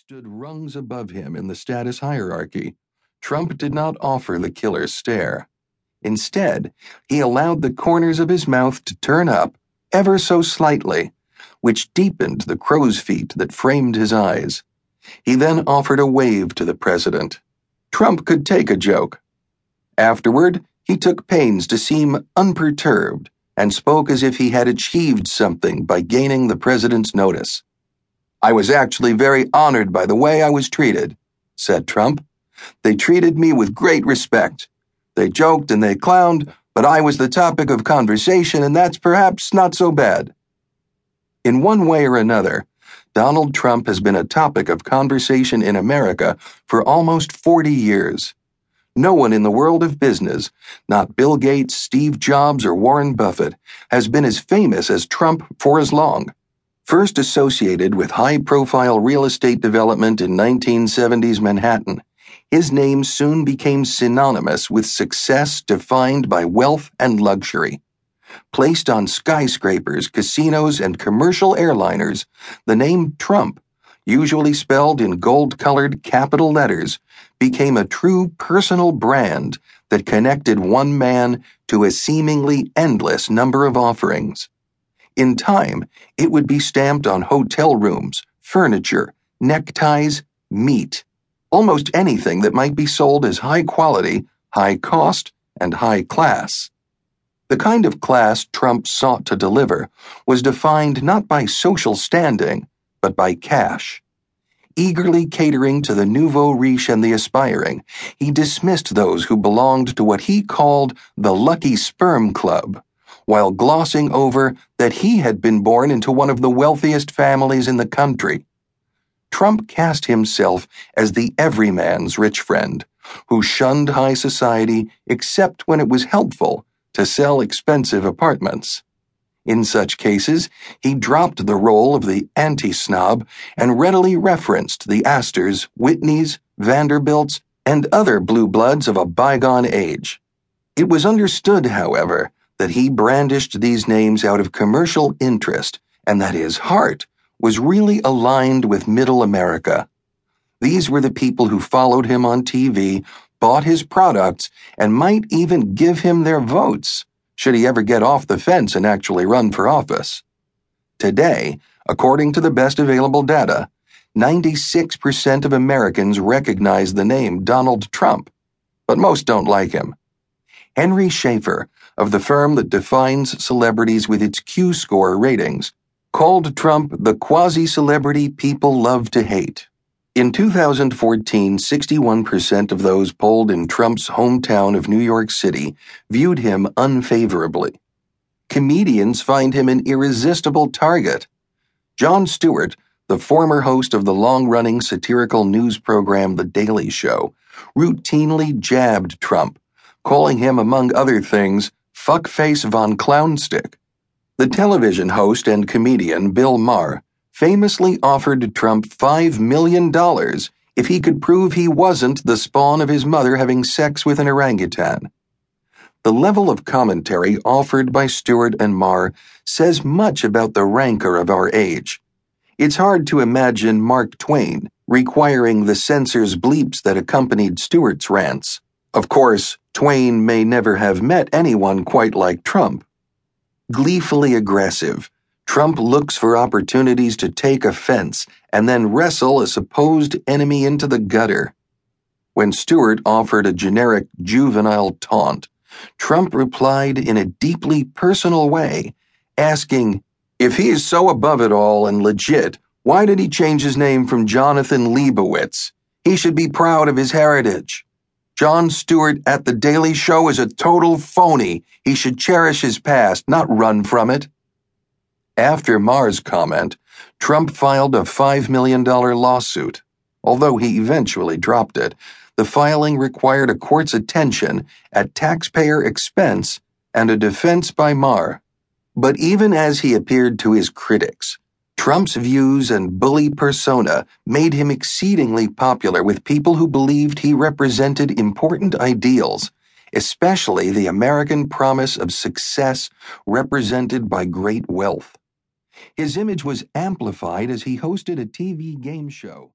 stood rungs above him in the status hierarchy, Trump did not offer the killer's stare. Instead, he allowed the corners of his mouth to turn up ever so slightly, which deepened the crow's feet that framed his eyes. He then offered a wave to the president. Trump could take a joke. Afterward, he took pains to seem unperturbed and spoke as if he had achieved something by gaining the president's notice. I was actually very honored by the way I was treated, said Trump. They treated me with great respect. They joked and they clowned, but I was the topic of conversation, and that's perhaps not so bad. In one way or another, Donald Trump has been a topic of conversation in America for almost 40 years. No one in the world of business, not Bill Gates, Steve Jobs, or Warren Buffett, has been as famous as Trump for as long. First associated with high profile real estate development in 1970s Manhattan, his name soon became synonymous with success defined by wealth and luxury. Placed on skyscrapers, casinos, and commercial airliners, the name Trump, usually spelled in gold colored capital letters, became a true personal brand that connected one man to a seemingly endless number of offerings. In time, it would be stamped on hotel rooms, furniture, neckties, meat, almost anything that might be sold as high quality, high cost, and high class. The kind of class Trump sought to deliver was defined not by social standing, but by cash. Eagerly catering to the nouveau riche and the aspiring, he dismissed those who belonged to what he called the Lucky Sperm Club while glossing over that he had been born into one of the wealthiest families in the country. Trump cast himself as the everyman's rich friend, who shunned high society except when it was helpful to sell expensive apartments. In such cases, he dropped the role of the anti snob and readily referenced the Astors, Whitneys, Vanderbilts, and other blue bloods of a bygone age. It was understood, however, that he brandished these names out of commercial interest and that his heart was really aligned with middle America. These were the people who followed him on TV, bought his products, and might even give him their votes should he ever get off the fence and actually run for office. Today, according to the best available data, 96% of Americans recognize the name Donald Trump, but most don't like him. Henry Schafer, of the firm that defines celebrities with its Q score ratings, called Trump the quasi celebrity people love to hate. In 2014, 61% of those polled in Trump's hometown of New York City viewed him unfavorably. Comedians find him an irresistible target. Jon Stewart, the former host of the long running satirical news program The Daily Show, routinely jabbed Trump calling him, among other things, Fuckface von Clownstick. The television host and comedian Bill Maher famously offered Trump $5 million if he could prove he wasn't the spawn of his mother having sex with an orangutan. The level of commentary offered by Stewart and Maher says much about the rancor of our age. It's hard to imagine Mark Twain requiring the censor's bleeps that accompanied Stewart's rants. Of course, Twain may never have met anyone quite like Trump. Gleefully aggressive, Trump looks for opportunities to take offense and then wrestle a supposed enemy into the gutter. When Stewart offered a generic juvenile taunt, Trump replied in a deeply personal way, asking, If he is so above it all and legit, why did he change his name from Jonathan Leibowitz? He should be proud of his heritage. Jon Stewart at The Daily Show is a total phony. He should cherish his past, not run from it. After Maher's comment, Trump filed a $5 million lawsuit. Although he eventually dropped it, the filing required a court's attention at taxpayer expense and a defense by Maher. But even as he appeared to his critics, Trump's views and bully persona made him exceedingly popular with people who believed he represented important ideals, especially the American promise of success represented by great wealth. His image was amplified as he hosted a TV game show.